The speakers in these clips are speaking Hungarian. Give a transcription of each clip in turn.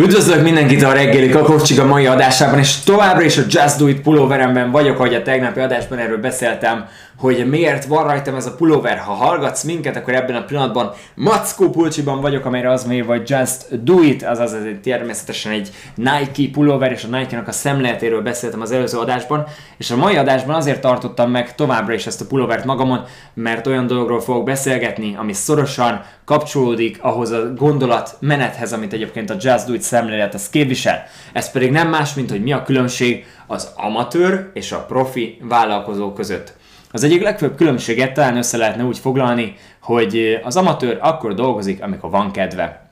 Üdvözlök mindenkit a reggeli kakócsik a mai adásában, és továbbra is a Just Do It pulóveremben vagyok, ahogy a tegnapi adásban erről beszéltem, hogy miért van rajtam ez a pulóver. Ha hallgatsz minket, akkor ebben a pillanatban Mackó pulcsiban vagyok, amelyre az még vagy Just Do It, azaz ez egy, természetesen egy Nike pulóver, és a Nike-nak a szemléletéről beszéltem az előző adásban, és a mai adásban azért tartottam meg továbbra is ezt a pulóvert magamon, mert olyan dologról fogok beszélgetni, ami szorosan kapcsolódik ahhoz a gondolat menethez, amit egyébként a Just Do It szemlélet az képvisel. Ez pedig nem más, mint hogy mi a különbség az amatőr és a profi vállalkozó között. Az egyik legfőbb különbséget talán össze lehetne úgy foglalni, hogy az amatőr akkor dolgozik, amikor van kedve.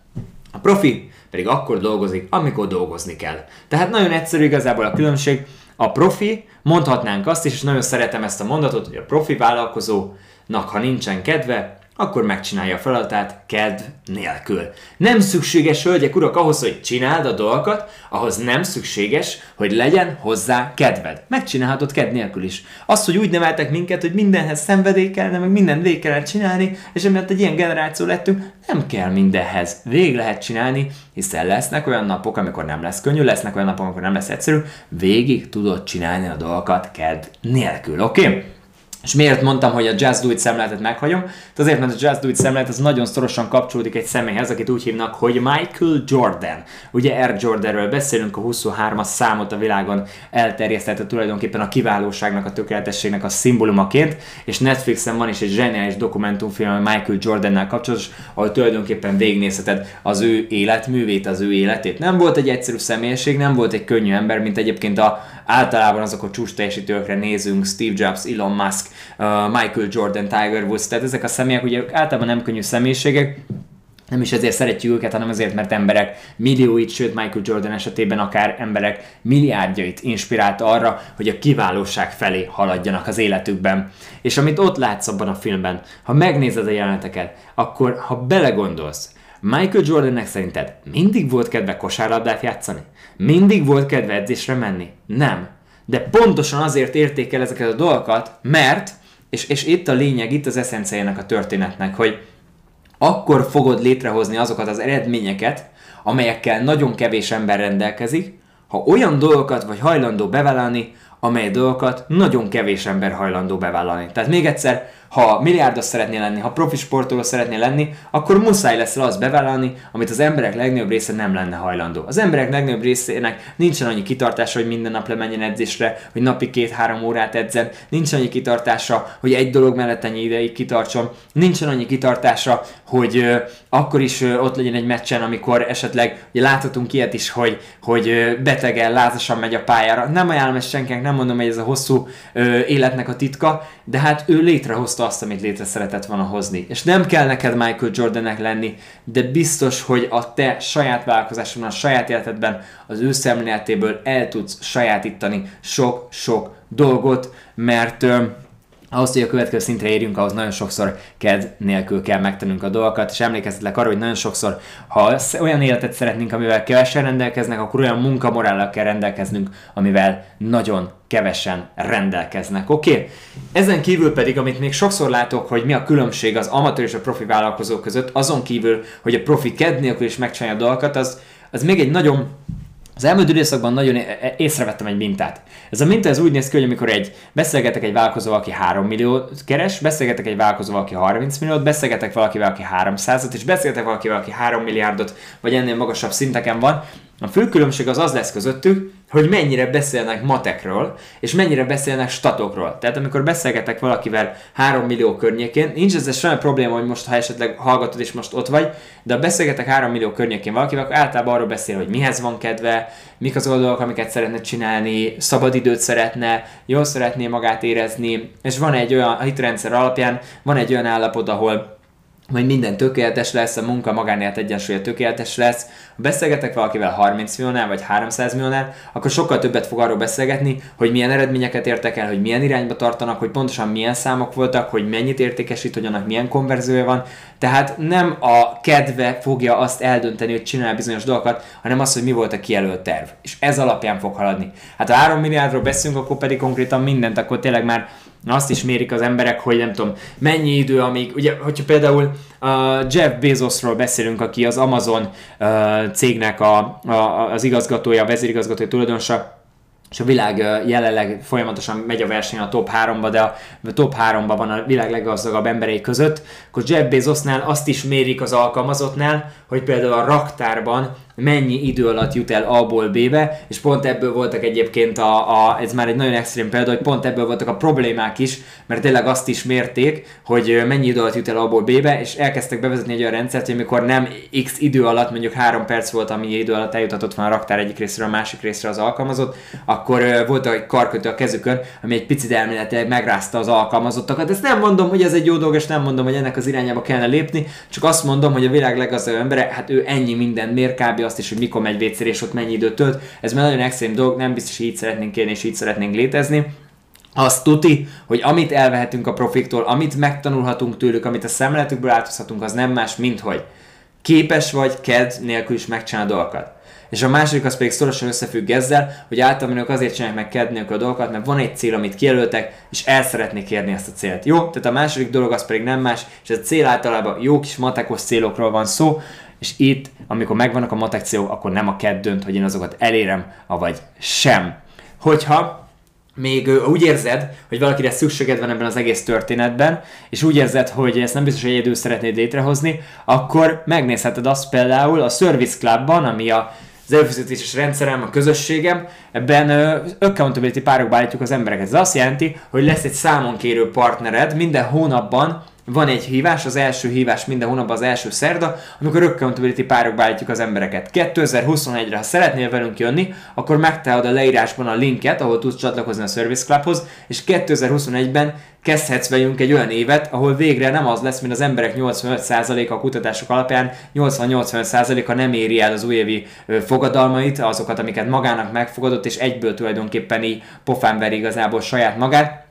A profi pedig akkor dolgozik, amikor dolgozni kell. Tehát nagyon egyszerű igazából a különbség. A profi, mondhatnánk azt is, és nagyon szeretem ezt a mondatot, hogy a profi vállalkozónak, ha nincsen kedve, akkor megcsinálja a feladatát kedv nélkül. Nem szükséges, hölgyek, urak, ahhoz, hogy csináld a dolgokat, ahhoz nem szükséges, hogy legyen hozzá kedved. Megcsinálhatod kedv nélkül is. Azt, hogy úgy neveltek minket, hogy mindenhez szenvedély kellene, meg minden végig kellene csinálni, és emiatt egy ilyen generáció lettünk, nem kell mindenhez. Végig lehet csinálni, hiszen lesznek olyan napok, amikor nem lesz könnyű, lesznek olyan napok, amikor nem lesz egyszerű, végig tudod csinálni a dolgokat kedv nélkül, oké? Okay? És miért mondtam, hogy a Just Do It szemléletet meghagyom? Hát azért, mert a Just Do It szemlélet az nagyon szorosan kapcsolódik egy személyhez, akit úgy hívnak, hogy Michael Jordan. Ugye Air Jordanről beszélünk, a 23-as számot a világon elterjesztette tulajdonképpen a kiválóságnak, a tökéletességnek a szimbólumaként, és Netflixen van is egy zseniális dokumentumfilm Michael Jordannel kapcsolatos, ahol tulajdonképpen végignézheted az ő életművét, az ő életét. Nem volt egy egyszerű személyiség, nem volt egy könnyű ember, mint egyébként a általában azok a csúcs teljesítőkre nézünk, Steve Jobs, Elon Musk, uh, Michael Jordan, Tiger Woods, tehát ezek a személyek ugye általában nem könnyű személyiségek, nem is ezért szeretjük őket, hanem azért, mert emberek millióit, sőt Michael Jordan esetében akár emberek milliárdjait inspirálta arra, hogy a kiválóság felé haladjanak az életükben. És amit ott látsz abban a filmben, ha megnézed a jeleneteket, akkor ha belegondolsz, Michael Jordannek szerinted mindig volt kedve kosárlabdát játszani? Mindig volt kedve edzésre menni? Nem. De pontosan azért értékel ezeket a dolgokat, mert, és, és itt a lényeg, itt az eszenciájának a történetnek, hogy akkor fogod létrehozni azokat az eredményeket, amelyekkel nagyon kevés ember rendelkezik, ha olyan dolgokat vagy hajlandó bevállalni, amely dolgokat nagyon kevés ember hajlandó bevállalni. Tehát még egyszer, ha milliárdos szeretnél lenni, ha profi sportoló szeretnél lenni, akkor muszáj lesz azt bevállalni, amit az emberek legnagyobb része nem lenne hajlandó. Az emberek legnagyobb részének nincsen annyi kitartása, hogy minden nap lemenjen edzésre, hogy napi két-három órát edzen, nincs annyi kitartása, hogy egy dolog mellett ennyi ideig kitartson, nincsen annyi kitartása, hogy ö, akkor is ö, ott legyen egy meccsen, amikor esetleg, ugye láthatunk ilyet is, hogy, hogy ö, betegen, lázasan megy a pályára. Nem ajánlom ezt senkinek, nem mondom, hogy ez a hosszú ö, életnek a titka, de hát ő létrehozta hozta azt, amit létre szeretett volna hozni. És nem kell neked Michael Jordannek lenni, de biztos, hogy a te saját vállalkozásodban, a saját életedben az ő szemléletéből el tudsz sajátítani sok-sok dolgot, mert ahhoz, hogy a következő szintre érjünk, ahhoz nagyon sokszor ked nélkül kell megtennünk a dolgokat, és emlékezzetek arra, hogy nagyon sokszor, ha olyan életet szeretnénk, amivel kevesen rendelkeznek, akkor olyan munkamorállal kell rendelkeznünk, amivel nagyon kevesen rendelkeznek, oké? Okay? Ezen kívül pedig, amit még sokszor látok, hogy mi a különbség az amatőr és a profi vállalkozók között, azon kívül, hogy a profi ked nélkül is megcsinálja a dolgokat, az, az még egy nagyon az elmúlt időszakban nagyon észrevettem egy mintát. Ez a minta ez úgy néz ki, hogy amikor egy beszélgetek egy vállalkozóval, aki 3 milliót keres, beszélgetek egy vállalkozóval, aki 30 milliót, beszélgetek valakivel, aki 300-at, és beszélgetek valakivel, aki 3 milliárdot, vagy ennél magasabb szinteken van, a fő különbség az az lesz közöttük, hogy mennyire beszélnek matekről, és mennyire beszélnek statokról. Tehát amikor beszélgetek valakivel 3 millió környékén, nincs ez semmi probléma, hogy most ha esetleg hallgatod és most ott vagy, de ha beszélgetek 3 millió környékén valakivel, akkor általában arról beszél, hogy mihez van kedve, mik az dolgok, amiket szeretne csinálni, szabadidőt szeretne, jól szeretné magát érezni, és van egy olyan, a hitrendszer alapján van egy olyan állapot, ahol hogy minden tökéletes lesz, a munka magánélet egyensúlya tökéletes lesz. Ha beszélgetek valakivel 30 milliónál vagy 300 milliónál, akkor sokkal többet fog arról beszélgetni, hogy milyen eredményeket értek el, hogy milyen irányba tartanak, hogy pontosan milyen számok voltak, hogy mennyit értékesít, hogy annak milyen konverziója van. Tehát nem a kedve fogja azt eldönteni, hogy csinál bizonyos dolgokat, hanem az, hogy mi volt a kijelölt terv. És ez alapján fog haladni. Hát ha 3 milliárdról beszélünk, akkor pedig konkrétan mindent, akkor tényleg már azt is mérik az emberek, hogy nem tudom, mennyi idő, amíg, ugye, hogyha például uh, Jeff Bezosról beszélünk, aki az Amazon uh, cégnek a, a, az igazgatója, a vezérigazgatója, tulajdonosa, és a világ jelenleg folyamatosan megy a verseny a top 3-ba, de a top 3-ba van a világ leggazdagabb emberei között, akkor Jeff Bezosnál azt is mérik az alkalmazottnál, hogy például a raktárban mennyi idő alatt jut el A-ból B-be, és pont ebből voltak egyébként, a, a, ez már egy nagyon extrém példa, hogy pont ebből voltak a problémák is, mert tényleg azt is mérték, hogy mennyi idő alatt jut el A-ból B-be, és elkezdtek bevezetni egy olyan rendszert, hogy amikor nem x idő alatt, mondjuk 3 perc volt, ami idő alatt eljutatott van a raktár egyik részről a másik részre az alkalmazott, akkor volt egy karkötő a kezükön, ami egy picit elméletileg megrázta az alkalmazottakat. Ezt nem mondom, hogy ez egy jó dolog, és nem mondom, hogy ennek az irányába kellene lépni, csak azt mondom, hogy a világ leggazdagabb embere, hát ő ennyi minden mér, kb. Azt is, hogy mikor megy vécére, és ott mennyi időt tölt. Ez már nagyon extrém dolog, nem biztos, hogy így szeretnénk élni, és így szeretnénk létezni. Azt tuti, hogy amit elvehetünk a profiktól, amit megtanulhatunk tőlük, amit a szemletükből áthozhatunk, az nem más, mint hogy képes vagy ked nélkül is megcsinálni a dolgokat. És a második az pedig szorosan összefügg ezzel, hogy általában ők azért csinálják meg ked a dolgokat, mert van egy cél, amit kijelöltek, és el szeretnék érni ezt a célt. Jó? Tehát a második dolog az pedig nem más, és a cél általában jó kis matekos célokról van szó, és itt, amikor megvannak a matek célok, akkor nem a ked dönt, hogy én azokat elérem, avagy sem. Hogyha még úgy érzed, hogy valakire szükséged van ebben az egész történetben, és úgy érzed, hogy ezt nem biztos, hogy egyedül szeretnéd létrehozni, akkor megnézheted azt például a Service Clubban, ami a az előfizetéses rendszerem, a közösségem, ebben accountability párokba állítjuk az embereket. Ez azt jelenti, hogy lesz egy számonkérő partnered minden hónapban, van egy hívás, az első hívás minden hónapban az első szerda, amikor accountability párokba állítjuk az embereket. 2021-re, ha szeretnél velünk jönni, akkor megtalálod a leírásban a linket, ahol tudsz csatlakozni a Service Clubhoz, és 2021-ben kezdhetsz velünk egy olyan évet, ahol végre nem az lesz, mint az emberek 85%-a a kutatások alapján, 80-85%-a nem éri el az újévi fogadalmait, azokat, amiket magának megfogadott, és egyből tulajdonképpen így pofán veri igazából saját magát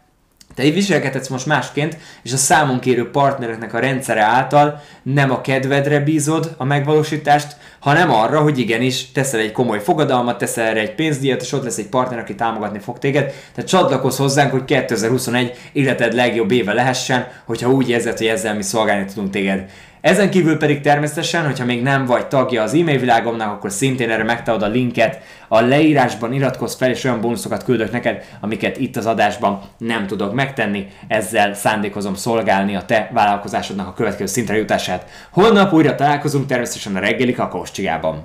te így viselkedhetsz most másként, és a számon kérő partnereknek a rendszere által nem a kedvedre bízod a megvalósítást, hanem arra, hogy igenis teszel egy komoly fogadalmat, teszel erre egy pénzdíjat, és ott lesz egy partner, aki támogatni fog téged. Tehát csatlakozz hozzánk, hogy 2021 életed legjobb éve lehessen, hogyha úgy érzed, hogy ezzel mi szolgálni tudunk téged. Ezen kívül pedig természetesen, hogyha még nem vagy tagja az e-mail világomnak, akkor szintén erre megtalálod a linket a leírásban, iratkozz fel, és olyan bónuszokat küldök neked, amiket itt az adásban nem tudok megtenni. Ezzel szándékozom szolgálni a te vállalkozásodnak a következő szintre jutását. Holnap újra találkozunk természetesen a reggeli kakaós csigában.